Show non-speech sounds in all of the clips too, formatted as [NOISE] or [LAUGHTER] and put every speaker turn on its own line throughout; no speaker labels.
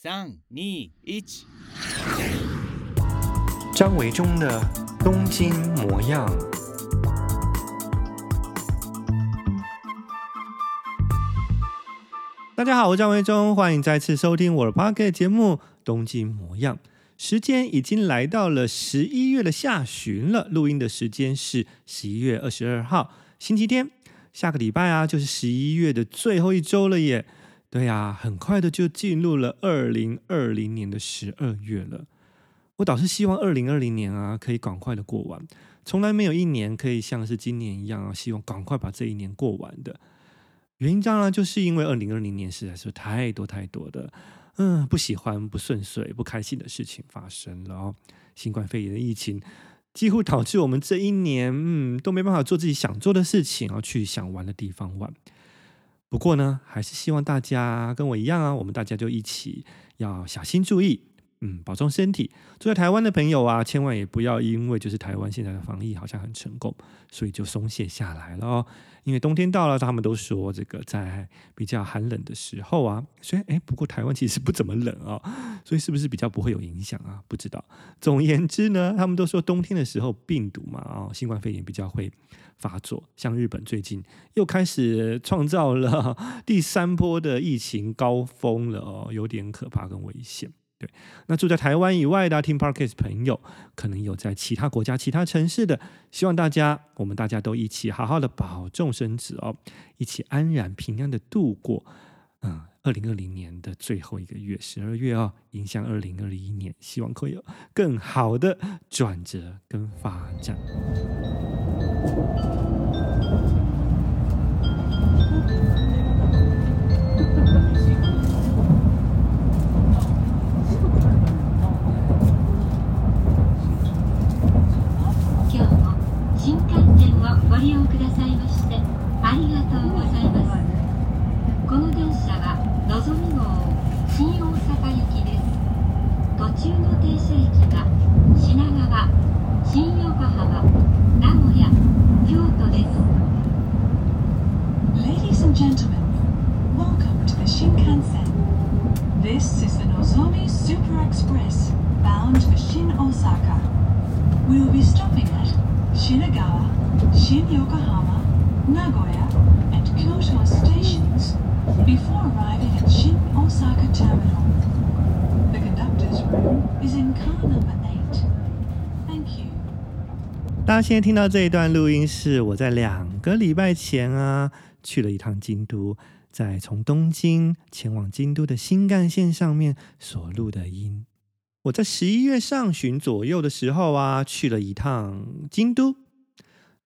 三、二、一。
张维忠的东京模样。大家好，我是张维忠，欢迎再次收听我的 Podcast 节目《东京模样》。时间已经来到了十一月的下旬了，录音的时间是十一月二十二号，星期天。下个礼拜啊，就是十一月的最后一周了耶。对呀，很快的就进入了二零二零年的十二月了。我倒是希望二零二零年啊，可以赶快的过完。从来没有一年可以像是今年一样啊，希望赶快把这一年过完的。原因当然就是因为二零二零年实在是太多太多的，嗯，不喜欢、不顺遂、不开心的事情发生了哦。新冠肺炎的疫情几乎导致我们这一年，嗯，都没办法做自己想做的事情啊，去想玩的地方玩。不过呢，还是希望大家跟我一样啊，我们大家就一起要小心注意，嗯，保重身体。住在台湾的朋友啊，千万也不要因为就是台湾现在的防疫好像很成功，所以就松懈下来了哦。因为冬天到了，他们都说这个在比较寒冷的时候啊，所以哎，不过台湾其实不怎么冷哦，所以是不是比较不会有影响啊？不知道。总而言之呢，他们都说冬天的时候病毒嘛，啊，新冠肺炎比较会。发作，像日本最近又开始创造了 [LAUGHS] 第三波的疫情高峰了哦，有点可怕跟危险。对，那住在台湾以外的 Team Parkers 朋友，可能有在其他国家、其他城市的，希望大家，我们大家都一起好好的保重身子哦，一起安然平安的度过嗯二零二零年的最后一个月，十二月哦，迎向二零二一年，希望可以有更好的转折跟发展。大家现在听到这一段录音，是我在两个礼拜前啊去了一趟京都，在从东京前往京都的新干线上面所录的音。我在十一月上旬左右的时候啊，去了一趟京都，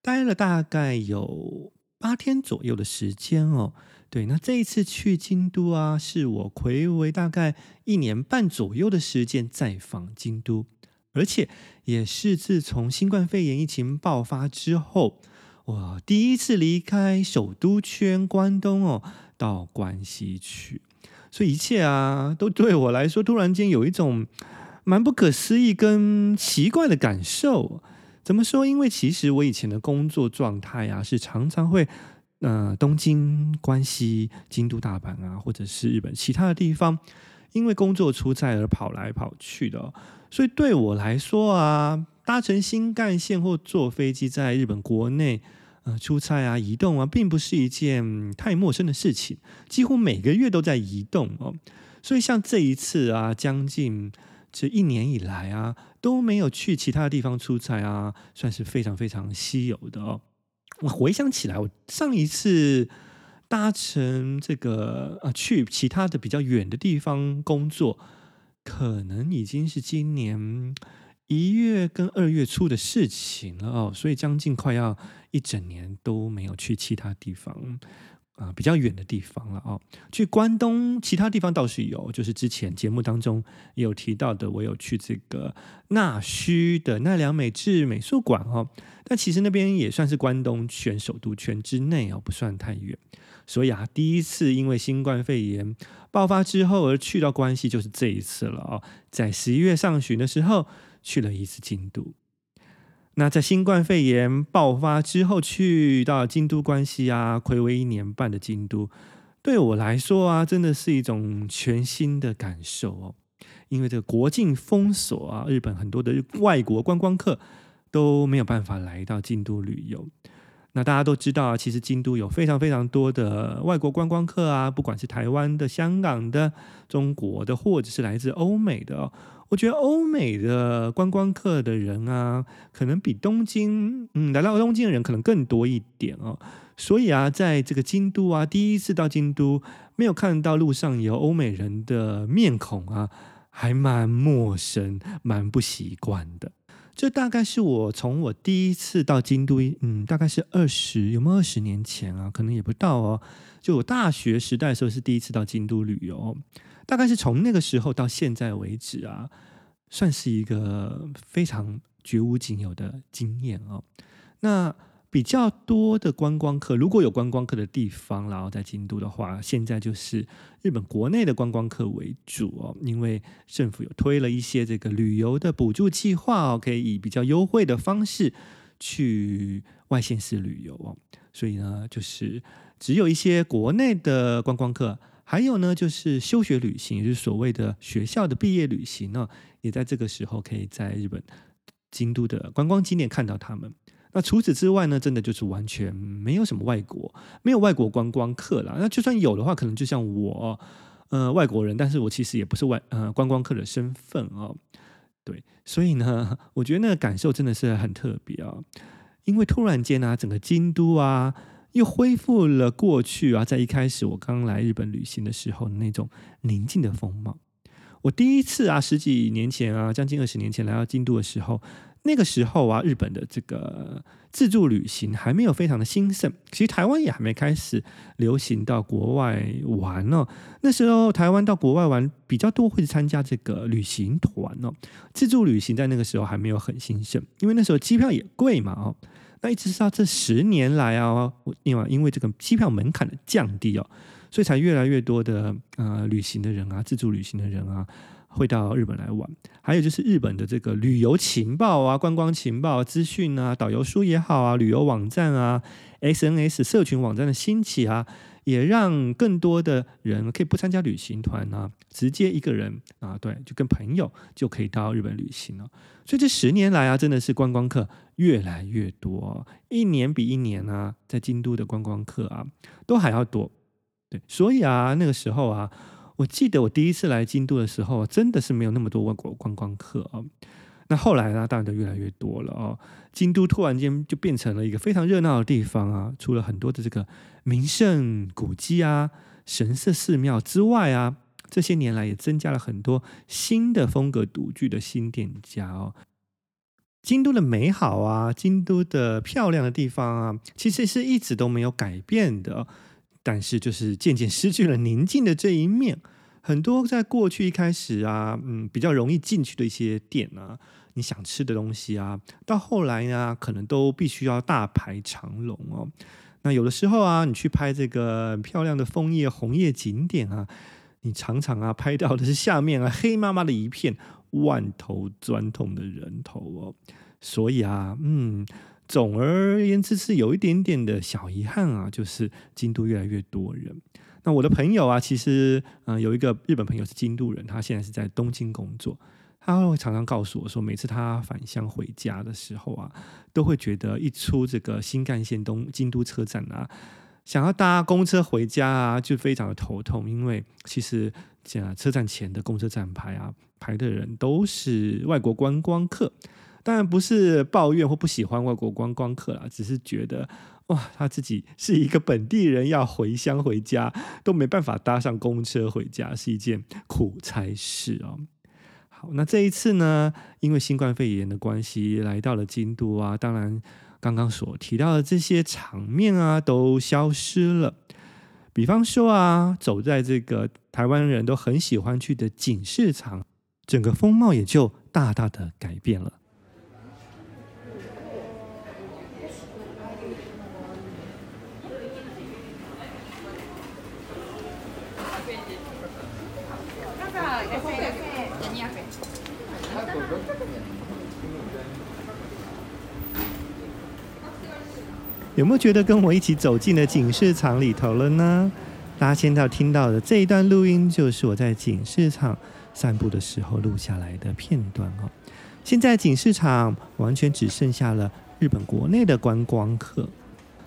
待了大概有八天左右的时间哦。对，那这一次去京都啊，是我睽违大概一年半左右的时间再访京都，而且也是自从新冠肺炎疫情爆发之后，我第一次离开首都圈关东哦，到关西去，所以一切啊，都对我来说突然间有一种蛮不可思议跟奇怪的感受。怎么说？因为其实我以前的工作状态啊，是常常会。呃，东京、关西、京都、大阪啊，或者是日本其他的地方，因为工作出差而跑来跑去的，所以对我来说啊，搭乘新干线或坐飞机在日本国内呃出差啊、移动啊，并不是一件太陌生的事情，几乎每个月都在移动哦。所以像这一次啊，将近这一年以来啊，都没有去其他地方出差啊，算是非常非常稀有的哦。我回想起来，我上一次搭乘这个啊去其他的比较远的地方工作，可能已经是今年一月跟二月初的事情了哦，所以将近快要一整年都没有去其他地方。啊，比较远的地方了哦。去关东其他地方倒是有，就是之前节目当中有提到的，我有去这个纳须的奈良美智美术馆哦。但其实那边也算是关东圈首都圈之内哦，不算太远。所以啊，第一次因为新冠肺炎爆发之后而去到关西，就是这一次了哦。在十一月上旬的时候去了一次京都。那在新冠肺炎爆发之后，去到京都关西啊，睽违一年半的京都，对我来说啊，真的是一种全新的感受哦。因为这个国境封锁啊，日本很多的外国观光客都没有办法来到京都旅游。那大家都知道啊，其实京都有非常非常多的外国观光客啊，不管是台湾的、香港的、中国的，或者是来自欧美的哦。我觉得欧美的观光客的人啊，可能比东京，嗯，来到东京的人可能更多一点哦。所以啊，在这个京都啊，第一次到京都，没有看到路上有欧美人的面孔啊，还蛮陌生、蛮不习惯的。这大概是我从我第一次到京都，嗯，大概是二十，有没有二十年前啊？可能也不到哦。就我大学时代的时候是第一次到京都旅游，大概是从那个时候到现在为止啊，算是一个非常绝无仅有的经验哦。那。比较多的观光客，如果有观光客的地方，然后在京都的话，现在就是日本国内的观光客为主哦，因为政府有推了一些这个旅游的补助计划哦，可以以比较优惠的方式去外县市旅游哦，所以呢，就是只有一些国内的观光客，还有呢，就是休学旅行，就是所谓的学校的毕业旅行呢，也在这个时候可以在日本京都的观光景点看到他们。那除此之外呢，真的就是完全没有什么外国，没有外国观光客啦。那就算有的话，可能就像我，呃，外国人，但是我其实也不是外呃观光客的身份哦。对，所以呢，我觉得那个感受真的是很特别啊，因为突然间、啊，整个京都啊，又恢复了过去啊，在一开始我刚来日本旅行的时候那种宁静的风貌。我第一次啊，十几年前啊，将近二十年前来到京都的时候。那个时候啊，日本的这个自助旅行还没有非常的兴盛，其实台湾也还没开始流行到国外玩呢、哦。那时候台湾到国外玩比较多，会参加这个旅行团哦。自助旅行在那个时候还没有很兴盛，因为那时候机票也贵嘛哦。那一直到这十年来啊，因为因为这个机票门槛的降低哦，所以才越来越多的呃旅行的人啊，自助旅行的人啊。会到日本来玩，还有就是日本的这个旅游情报啊、观光情报资讯啊、导游书也好啊、旅游网站啊、SNS 社群网站的兴起啊，也让更多的人可以不参加旅行团啊，直接一个人啊，对，就跟朋友就可以到日本旅行了。所以这十年来啊，真的是观光客越来越多，一年比一年啊，在京都的观光客啊都还要多。对，所以啊，那个时候啊。我记得我第一次来京都的时候，真的是没有那么多外国观光客啊。那后来呢，当然就越来越多了哦。京都突然间就变成了一个非常热闹的地方啊，除了很多的这个名胜古迹啊、神社寺庙之外啊，这些年来也增加了很多新的风格独具的新店家哦。京都的美好啊，京都的漂亮的地方啊，其实是一直都没有改变的。但是，就是渐渐失去了宁静的这一面。很多在过去一开始啊，嗯，比较容易进去的一些店啊，你想吃的东西啊，到后来呢，可能都必须要大排长龙哦。那有的时候啊，你去拍这个漂亮的枫叶、红叶景点啊，你常常啊拍到的是下面啊黑麻麻的一片，万头钻痛的人头哦。所以啊，嗯。总而言之是有一点点的小遗憾啊，就是京都越来越多人。那我的朋友啊，其实嗯、有一个日本朋友是京都人，他现在是在东京工作，他会常常告诉我说，每次他返乡回家的时候啊，都会觉得一出这个新干线东京都车站啊，想要搭公车回家啊，就非常的头痛，因为其实这车站前的公车站牌啊，排的人都是外国观光客。当然不是抱怨或不喜欢外国观光客啦，只是觉得哇，他自己是一个本地人，要回乡回家都没办法搭上公车回家，是一件苦差事哦。好，那这一次呢，因为新冠肺炎的关系，来到了京都啊，当然刚刚所提到的这些场面啊，都消失了。比方说啊，走在这个台湾人都很喜欢去的锦市场，整个风貌也就大大的改变了。有没有觉得跟我一起走进了锦市场里头了呢？大家现在听到的这一段录音，就是我在锦市场散步的时候录下来的片段哦。现在锦市场完全只剩下了日本国内的观光客。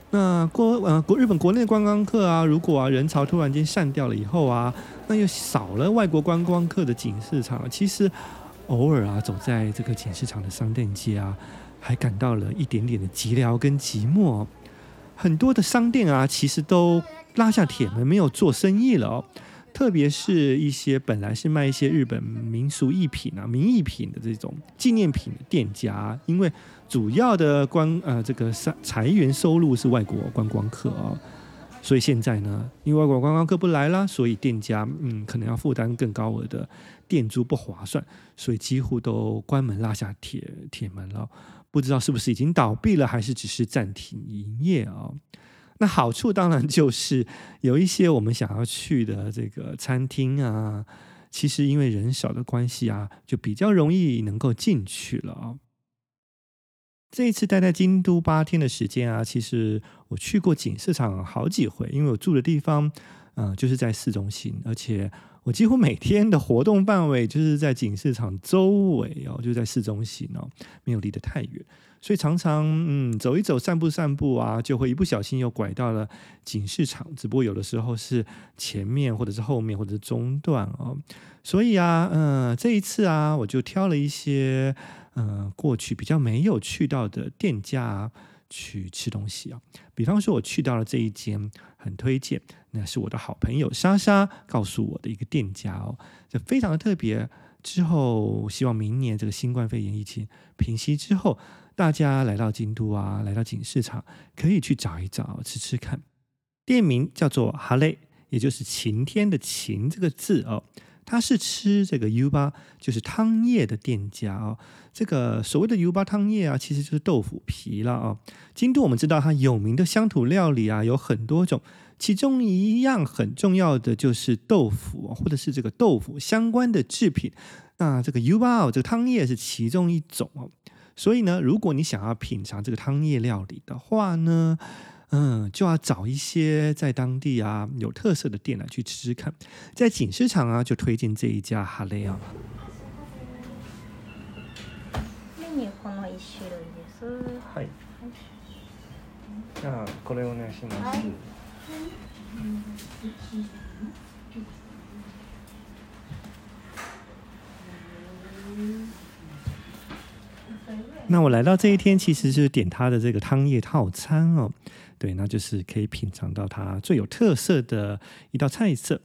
那国呃国日本国内的观光客啊，如果啊人潮突然间散掉了以后啊，那又少了外国观光客的锦市场，其实偶尔啊走在这个锦市场的商店街啊，还感到了一点点的寂寥跟寂寞。很多的商店啊，其实都拉下铁门，没有做生意了哦。特别是一些本来是卖一些日本民俗艺品啊、名艺品的这种纪念品的店家，因为主要的观呃这个财财源收入是外国观光客啊、哦，所以现在呢，因为外国观光客不来了，所以店家嗯可能要负担更高额的店租，不划算，所以几乎都关门拉下铁铁门了。不知道是不是已经倒闭了，还是只是暂停营业啊、哦？那好处当然就是有一些我们想要去的这个餐厅啊，其实因为人少的关系啊，就比较容易能够进去了啊。这一次待在京都八天的时间啊，其实我去过锦市场好几回，因为我住的地方，嗯、就是在市中心，而且我几乎每天的活动范围就是在警市场周围哦，就在市中心哦，没有离得太远。所以常常嗯走一走散步散步啊，就会一不小心又拐到了警市场。只不过有的时候是前面或者是后面或者是中段哦。所以啊，嗯、这一次啊，我就挑了一些嗯、过去比较没有去到的店家、去吃东西啊。比方说，我去到了这一间很推荐，那是我的好朋友莎莎告诉我的一个店家哦，这非常的特别。之后希望明年这个新冠肺炎疫情平息之后。大家来到京都啊，来到锦市场，可以去找一找，吃吃看。店名叫做哈雷，也就是晴天的晴这个字哦。它是吃这个 U 巴就是汤叶的店家哦。这个所谓的 yuba 汤叶啊，其实就是豆腐皮了哦。京都我们知道它有名的乡土料理啊，有很多种，其中一样很重要的就是豆腐，或者是这个豆腐相关的制品。那这个 yuba 这个汤叶是其中一种哦。所以呢，如果你想要品尝这个汤叶料理的话呢，嗯，就要找一些在当地啊有特色的店来去吃吃看。在锦市场啊，就推荐这一家哈雷啊。那我来到这一天，其实是点他的这个汤叶套餐哦，对，那就是可以品尝到它最有特色的一道菜色。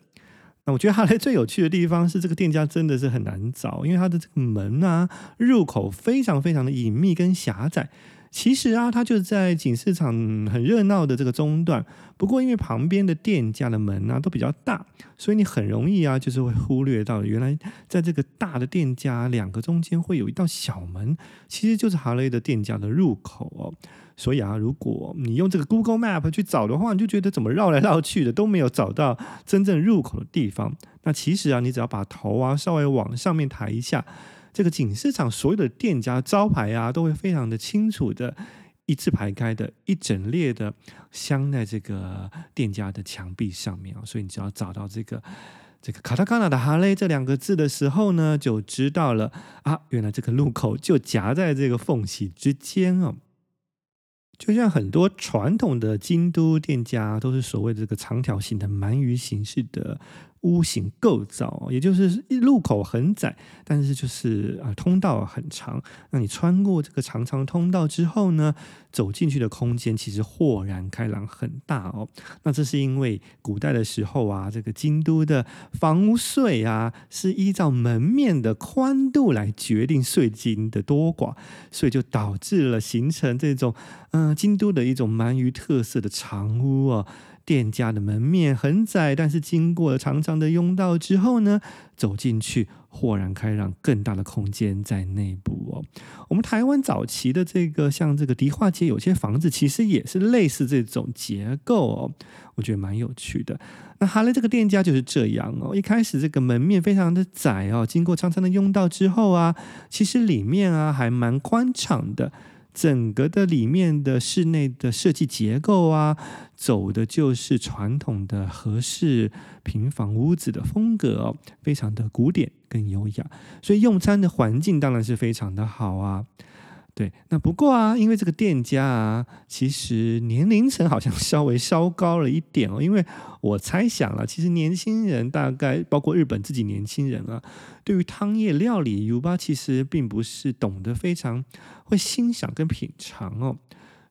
那我觉得哈雷最有趣的地方是，这个店家真的是很难找，因为它的这个门啊，入口非常非常的隐秘跟狭窄。其实啊，它就在锦市场很热闹的这个中段。不过因为旁边的店家的门啊都比较大，所以你很容易啊，就是会忽略到原来在这个大的店家两个中间会有一道小门，其实就是哈雷的店家的入口哦。所以啊，如果你用这个 Google Map 去找的话，你就觉得怎么绕来绕去的都没有找到真正入口的地方。那其实啊，你只要把头啊稍微往上面抬一下。这个锦市场所有的店家招牌啊，都会非常的清楚的一字排开的，一整列的镶在这个店家的墙壁上面啊，所以你只要找到这个这个卡塔卡纳的哈雷这两个字的时候呢，就知道了啊，原来这个路口就夹在这个缝隙之间哦。就像很多传统的京都店家都是所谓的这个长条形的鳗鱼形式的。屋形构造，也就是入口很窄，但是就是啊，通道很长。那你穿过这个长长通道之后呢，走进去的空间其实豁然开朗，很大哦。那这是因为古代的时候啊，这个京都的房屋税啊，是依照门面的宽度来决定税金的多寡，所以就导致了形成这种嗯、京都的一种鳗鱼特色的长屋哦。店家的门面很窄，但是经过了长长的拥道之后呢，走进去豁然开朗，更大的空间在内部哦。我们台湾早期的这个像这个迪化街，有些房子其实也是类似这种结构哦，我觉得蛮有趣的。那哈雷这个店家就是这样哦，一开始这个门面非常的窄哦，经过长长的拥道之后啊，其实里面啊还蛮宽敞的。整个的里面的室内的设计结构啊，走的就是传统的和式平房屋子的风格，非常的古典跟优雅，所以用餐的环境当然是非常的好啊。对，那不过啊，因为这个店家啊，其实年龄层好像 [LAUGHS] 稍微稍高了一点哦。因为我猜想了，其实年轻人大概包括日本自己年轻人啊，对于汤叶料理汤叶其实并不是懂得非常会欣赏跟品尝哦。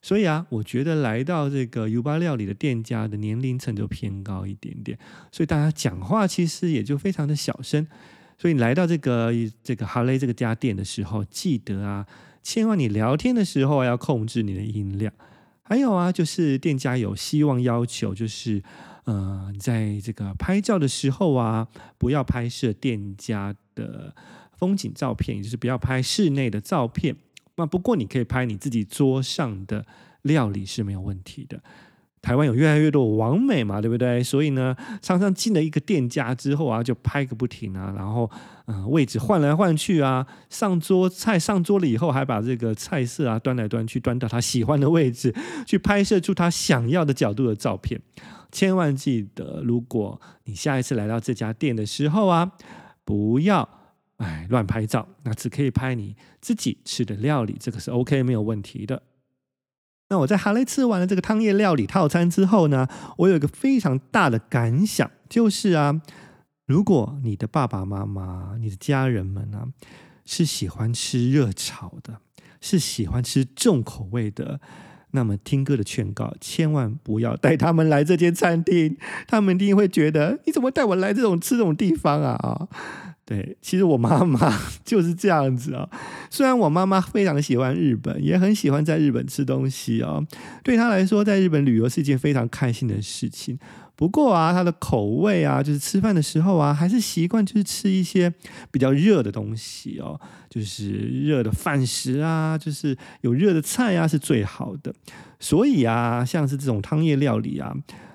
所以啊，我觉得来到这个汤叶料理的店家的年龄层就偏高一点点，所以大家讲话其实也就非常的小声。所以来到这个这个哈雷这个家店的时候，记得啊。千万你聊天的时候要控制你的音量，还有啊，就是店家有希望要求，就是呃，在这个拍照的时候啊，不要拍摄店家的风景照片，也就是不要拍室内的照片。那不过你可以拍你自己桌上的料理是没有问题的。台湾有越来越多网美嘛，对不对？所以呢，常常进了一个店家之后啊，就拍个不停啊，然后嗯、呃，位置换来换去啊，上桌菜上桌了以后，还把这个菜色啊端来端去，端到他喜欢的位置去拍摄出他想要的角度的照片。千万记得，如果你下一次来到这家店的时候啊，不要哎乱拍照，那只可以拍你自己吃的料理，这个是 OK 没有问题的。那我在哈雷吃完了这个汤叶料理套餐之后呢，我有一个非常大的感想，就是啊，如果你的爸爸妈妈、你的家人们呢，是喜欢吃热炒的，是喜欢吃重口味的，那么听哥的劝告，千万不要带他们来这间餐厅，他们一定会觉得你怎么带我来这种吃这种地方啊？对，其实我妈妈 [LAUGHS] 就是这样子啊。虽然我妈妈非常喜欢日本，也很喜欢在日本吃东西啊。对她来说，在日本旅游是一件非常开心的事情。不过啊，她的口味啊，就是吃饭的时候啊，还是习惯就是吃一些比较热的东西哦，就是热的饭食啊，就是有热的菜啊，是最好的。所以啊，像是这种汤叶料理啊，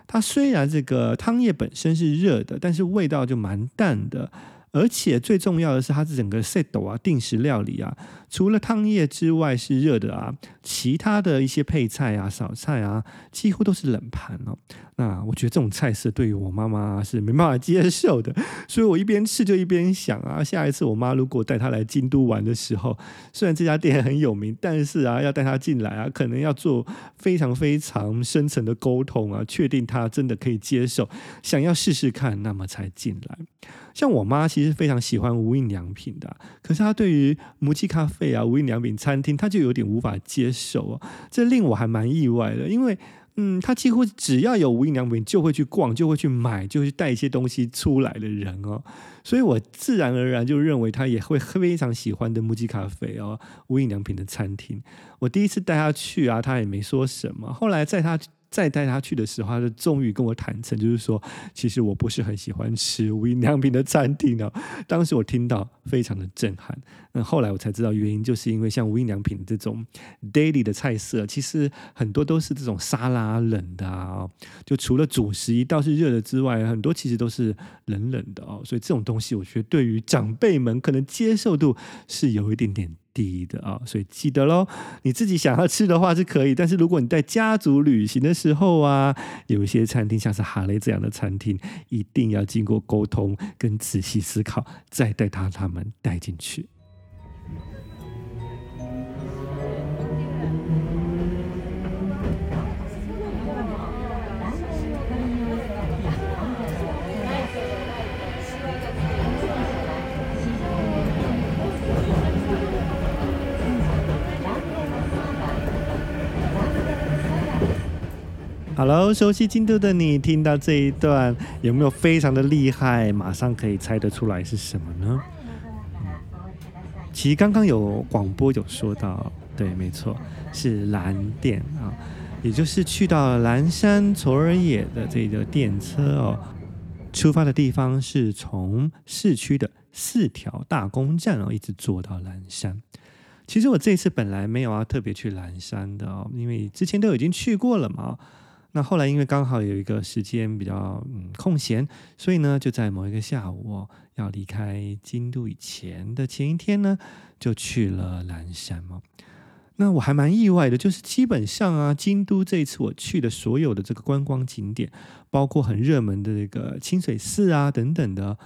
它虽然这个汤叶本身是热的，但是味道就蛮淡的。而且最重要的是，它是整个 set 啊，定时料理啊，除了汤叶之外是热的啊，其他的一些配菜啊、小菜啊，几乎都是冷盘哦。那我觉得这种菜色对于我妈妈是没办法接受的，[LAUGHS] 所以我一边吃就一边想啊，下一次我妈如果带她来京都玩的时候，虽然这家店很有名，但是啊，要带她进来啊，可能要做非常非常深层的沟通啊，确定她真的可以接受，想要试试看，那么才进来。像我妈其实非常喜欢无印良品的，可是她对于摩吉咖啡啊、无印良品餐厅，他就有点无法接受啊，这令我还蛮意外的，因为嗯，他几乎只要有无印良品就会去逛，就会去买，就会去带一些东西出来的人哦，所以我自然而然就认为他也会非常喜欢的木吉咖啡哦，无印良品的餐厅。我第一次带他去啊，他也没说什么，后来在他。再带他去的时候，他就终于跟我坦诚，就是说，其实我不是很喜欢吃无印良品的餐厅哦。当时我听到非常的震撼，那后来我才知道原因，就是因为像无印良品这种 daily 的菜色，其实很多都是这种沙拉冷的啊，就除了主食一道是热的之外，很多其实都是冷冷的哦。所以这种东西，我觉得对于长辈们可能接受度是有一点点。第一的啊，所以记得喽，你自己想要吃的话是可以，但是如果你在家族旅行的时候啊，有一些餐厅像是哈雷这样的餐厅，一定要经过沟通跟仔细思考，再带他他们带进去。Hello，熟悉京都的你，听到这一段有没有非常的厉害？马上可以猜得出来是什么呢？其实刚刚有广播有说到，对，没错，是蓝电啊，也就是去到岚山嵯峨野的这个电车哦，出发的地方是从市区的四条大宫站哦，一直坐到岚山。其实我这次本来没有要特别去岚山的哦，因为之前都已经去过了嘛。那后来因为刚好有一个时间比较嗯空闲，所以呢就在某一个下午哦，要离开京都以前的前一天呢，就去了岚山嘛。那我还蛮意外的，就是基本上啊，京都这一次我去的所有的这个观光景点，包括很热门的这个清水寺啊等等的，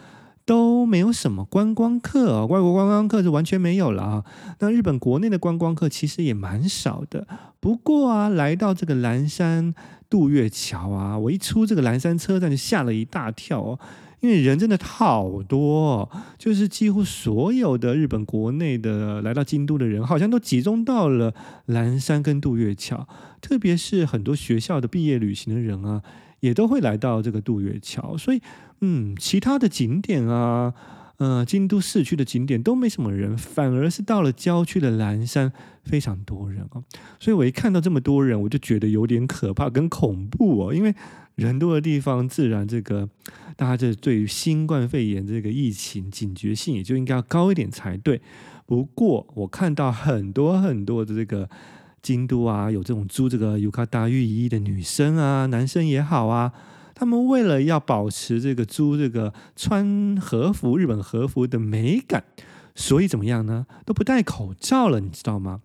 都没有什么观光客，外国观光客是完全没有了啊。那日本国内的观光客其实也蛮少的。不过啊，来到这个岚山渡月桥啊，我一出这个岚山车站就吓了一大跳哦。因为人真的好多，就是几乎所有的日本国内的来到京都的人，好像都集中到了岚山跟渡月桥。特别是很多学校的毕业旅行的人啊，也都会来到这个渡月桥。所以，嗯，其他的景点啊，呃，京都市区的景点都没什么人，反而是到了郊区的岚山非常多人哦。所以我一看到这么多人，我就觉得有点可怕跟恐怖哦，因为。人多的地方，自然这个大家这对于新冠肺炎这个疫情警觉性也就应该要高一点才对。不过我看到很多很多的这个京都啊，有这种租这个尤卡达浴衣的女生啊，男生也好啊，他们为了要保持这个租这个穿和服日本和服的美感，所以怎么样呢？都不戴口罩了，你知道吗？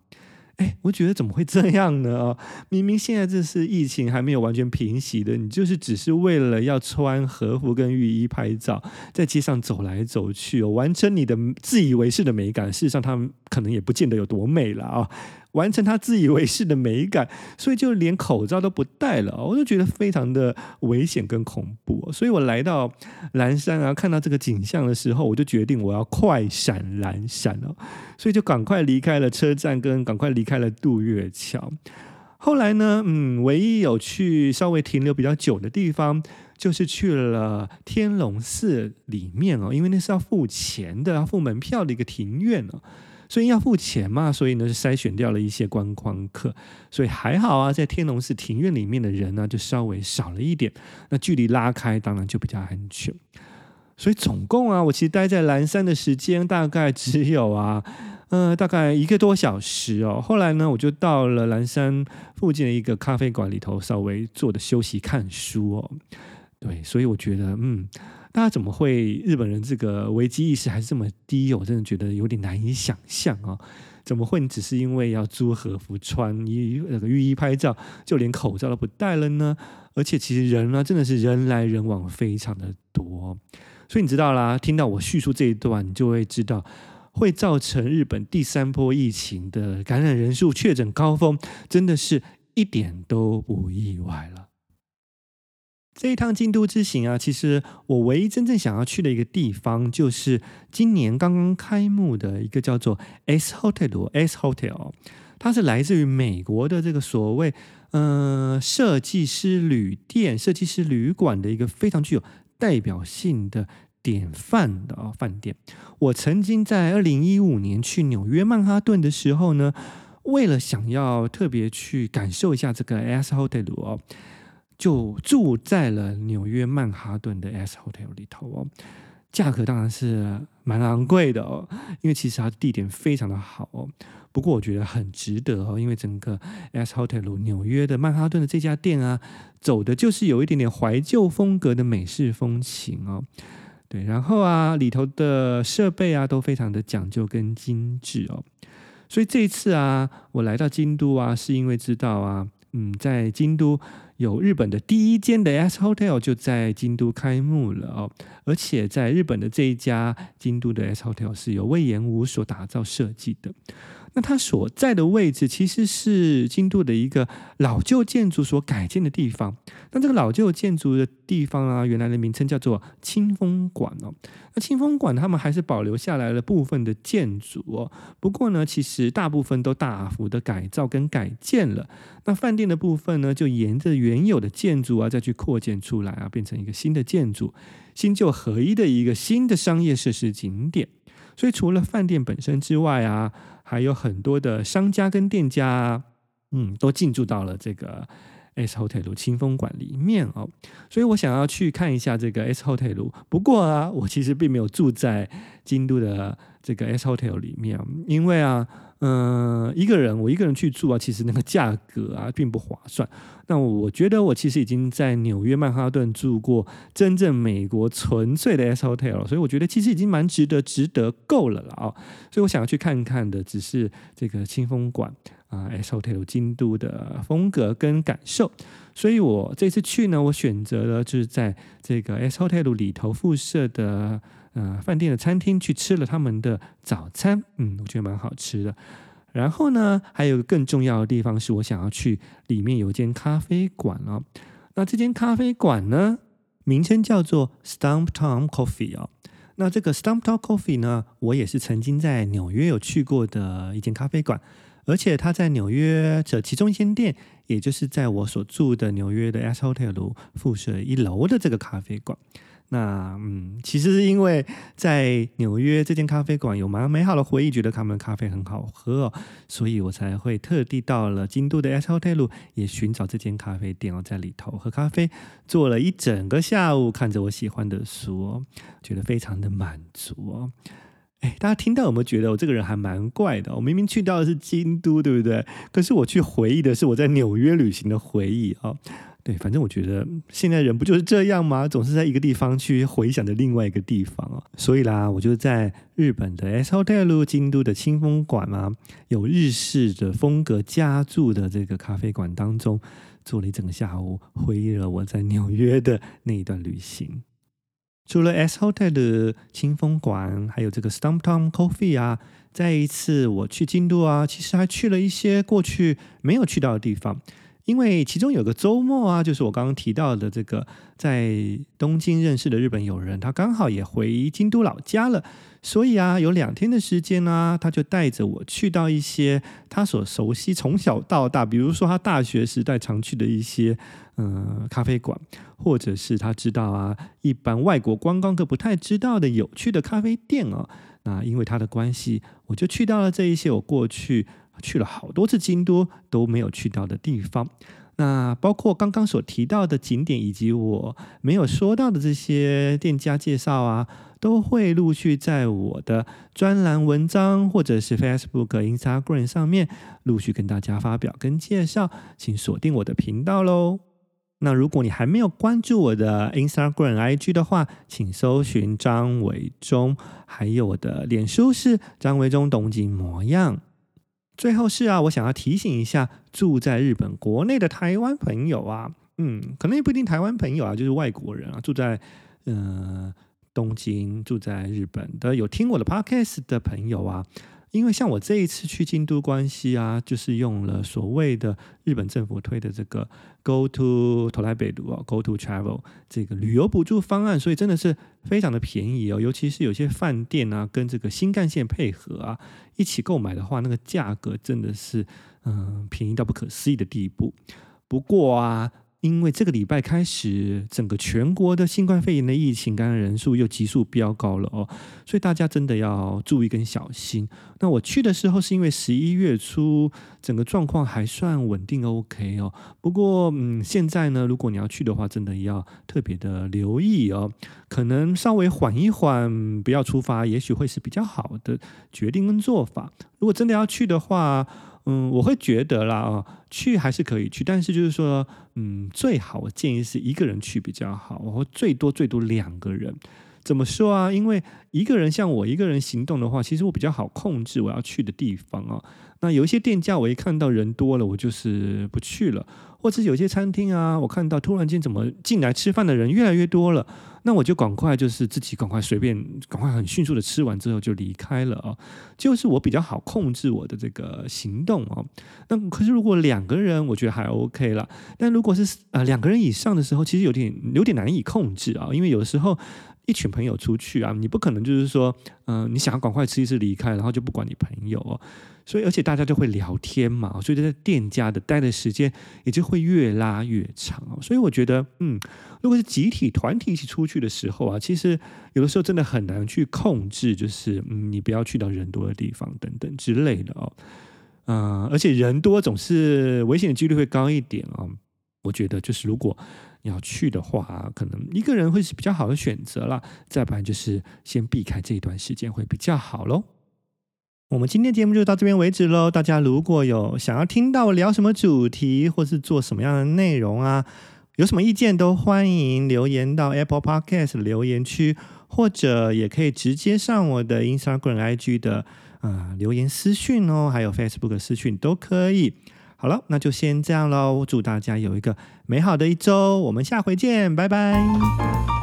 哎，我觉得怎么会这样呢？[LAUGHS] 明明现在这是疫情还没有完全平息的，你就是只是为了要穿和服跟浴衣拍照，在街上走来走去哦，完成你的自以为是的美感。事实上，他们可能也不见得有多美了啊。完成他自以为是的美感，[LAUGHS] 所以就连口罩都不戴了，我就觉得非常的危险跟恐怖。所以我来到岚山啊，看到这个景象的时候，我就决定我要快闪蓝山哦，所以就赶快离开了车站，跟赶快离开了渡月桥。后来呢，嗯，唯一有去稍微停留比较久的地方，就是去了天龙寺里面哦，因为那是要付钱的，要付门票的一个庭院哦。所以要付钱嘛，所以呢，就筛选掉了一些观光客，所以还好啊，在天龙寺庭院里面的人呢，就稍微少了一点，那距离拉开，当然就比较安全。所以总共啊，我其实待在岚山的时间大概只有啊，呃，大概一个多小时哦。后来呢，我就到了岚山附近的一个咖啡馆里头，稍微坐着休息看书哦。对，所以我觉得，嗯。大家怎么会日本人这个危机意识还是这么低？我真的觉得有点难以想象啊！怎么会你只是因为要租和服穿衣那个浴衣拍照，就连口罩都不戴了呢？而且其实人呢，真的是人来人往非常的多，所以你知道啦，听到我叙述这一段，你就会知道会造成日本第三波疫情的感染人数确诊高峰，真的是一点都不意外了。这一趟京都之行啊，其实我唯一真正想要去的一个地方，就是今年刚刚开幕的一个叫做 S Hotel S Hotel，它是来自于美国的这个所谓呃设计师旅店、设计师旅馆的一个非常具有代表性的典范的啊饭店。我曾经在二零一五年去纽约曼哈顿的时候呢，为了想要特别去感受一下这个 S Hotel 哦。就住在了纽约曼哈顿的 S Hotel 里头哦，价格当然是蛮昂贵的哦，因为其实它地点非常的好哦。不过我觉得很值得哦，因为整个 S Hotel 纽约的曼哈顿的这家店啊，走的就是有一点点怀旧风格的美式风情哦。对，然后啊，里头的设备啊都非常的讲究跟精致哦。所以这一次啊，我来到京都啊，是因为知道啊，嗯，在京都。有日本的第一间的 S Hotel 就在京都开幕了哦，而且在日本的这一家京都的 S Hotel 是由魏延武所打造设计的。那它所在的位置其实是京都的一个老旧建筑所改建的地方。那这个老旧建筑的地方啊，原来的名称叫做清风馆哦。那清风馆他们还是保留下来了部分的建筑哦。不过呢，其实大部分都大幅的改造跟改建了。那饭店的部分呢，就沿着原有的建筑啊，再去扩建出来啊，变成一个新的建筑，新旧合一的一个新的商业设施景点。所以除了饭店本身之外啊，还有很多的商家跟店家，嗯，都进驻到了这个 S Hotel 清风馆里面哦。所以我想要去看一下这个 S Hotel。不过啊，我其实并没有住在京都的这个 S Hotel 里面，因为啊，嗯、一个人我一个人去住啊，其实那个价格啊并不划算。那我觉得我其实已经在纽约曼哈顿住过真正美国纯粹的 S Hotel 了，所以我觉得其实已经蛮值得，值得够了了啊。所以我想要去看看的只是这个清风馆啊，S Hotel 京都的风格跟感受。所以我这次去呢，我选择了就是在这个 S Hotel 里头附设的。呃，饭店的餐厅去吃了他们的早餐，嗯，我觉得蛮好吃的。然后呢，还有个更重要的地方是我想要去里面有一间咖啡馆哦。那这间咖啡馆呢，名称叫做 Stumptown Coffee 哦。那这个 Stumptown Coffee 呢，我也是曾经在纽约有去过的一间咖啡馆，而且它在纽约的其中一间店，也就是在我所住的纽约的 S Hotel 附设一楼的这个咖啡馆。那嗯，其实是因为在纽约这间咖啡馆有蛮美好的回忆，觉得他们的咖啡很好喝哦，所以我才会特地到了京都的 S Hotel 也寻找这间咖啡店哦，在里头喝咖啡，坐了一整个下午，看着我喜欢的书哦，觉得非常的满足哦。哎，大家听到有没有觉得我这个人还蛮怪的？我明明去到的是京都，对不对？可是我去回忆的是我在纽约旅行的回忆哦。对，反正我觉得现在人不就是这样吗？总是在一个地方去回想着另外一个地方哦。所以啦，我就在日本的 S Hotel 京都的清风馆嘛，有日式的风格家住的这个咖啡馆当中，坐了一整个下午，回忆了我在纽约的那一段旅行。除了 S Hotel 的清风馆，还有这个 Stumptown Coffee 啊，再一次我去京都啊，其实还去了一些过去没有去到的地方。因为其中有个周末啊，就是我刚刚提到的这个在东京认识的日本友人，他刚好也回京都老家了，所以啊，有两天的时间呢、啊，他就带着我去到一些他所熟悉从小到大，比如说他大学时代常去的一些嗯、咖啡馆，或者是他知道啊，一般外国观光客不太知道的有趣的咖啡店哦。那因为他的关系，我就去到了这一些我过去。去了好多次京都都没有去到的地方，那包括刚刚所提到的景点，以及我没有说到的这些店家介绍啊，都会陆续在我的专栏文章或者是 Facebook、Instagram 上面陆续跟大家发表跟介绍，请锁定我的频道喽。那如果你还没有关注我的 Instagram、IG 的话，请搜寻张维中，还有我的脸书是张维中东京模样。最后是啊，我想要提醒一下住在日本国内的台湾朋友啊，嗯，可能也不一定台湾朋友啊，就是外国人啊，住在嗯、东京，住在日本的有听我的 podcast 的朋友啊。因为像我这一次去京都关西啊，就是用了所谓的日本政府推的这个 Go to トラベル啊，Go to Travel 这个旅游补助方案，所以真的是非常的便宜哦。尤其是有些饭店啊，跟这个新干线配合啊，一起购买的话，那个价格真的是嗯便宜到不可思议的地步。不过啊。 因为这个礼拜开始，整个全国的新冠肺炎的疫情感染人数又急速飙高了哦，所以大家真的要注意跟小心。那我去的时候是因为十一月初，整个状况还算稳定 OK 哦。不过嗯，现在呢，如果你要去的话，真的要特别的留意哦，可能稍微缓一缓，不要出发，也许会是比较好的决定跟做法。如果真的要去的话，嗯，我会觉得啦，啊，去还是可以去，但是就是说，嗯，最好我建议是一个人去比较好，我会最多最多两个人。怎么说啊？因为一个人像我一个人行动的话，其实我比较好控制我要去的地方啊。那有一些店家，我一看到人多了，我就是不去了；或者有些餐厅啊，我看到突然间怎么进来吃饭的人越来越多了。那我就赶快就是自己赶快随便赶快很迅速的吃完之后就离开了啊，就是我比较好控制我的这个行动啊。那可是如果两个人，我觉得还 OK 了。但如果是呃两个人以上的时候，其实有点有点难以控制啊，因为有时候一群朋友出去啊，你不可能就是说，嗯、你想要赶快吃一次离开，然后就不管你朋友哦。所以，而且大家就会聊天嘛，所以在店家的待的时间也就会越拉越长。所以我觉得，嗯，如果是集体团体一起出去的时候啊，其实有的时候真的很难去控制，就是嗯，你不要去到人多的地方等等之类的哦。嗯，而且人多总是危险的几率会高一点啊。我觉得就是如果你要去的话，可能一个人会是比较好的选择啦。再不然就是先避开这一段时间会比较好喽。我们今天节目就到这边为止喽。大家如果有想要听到我聊什么主题，或是做什么样的内容啊，有什么意见都欢迎留言到 Apple Podcast 留言区，或者也可以直接上我的 Instagram IG 的啊、留言私讯哦，还有 Facebook 私讯都可以。好了，那就先这样喽。祝大家有一个美好的一周，我们下回见，拜拜。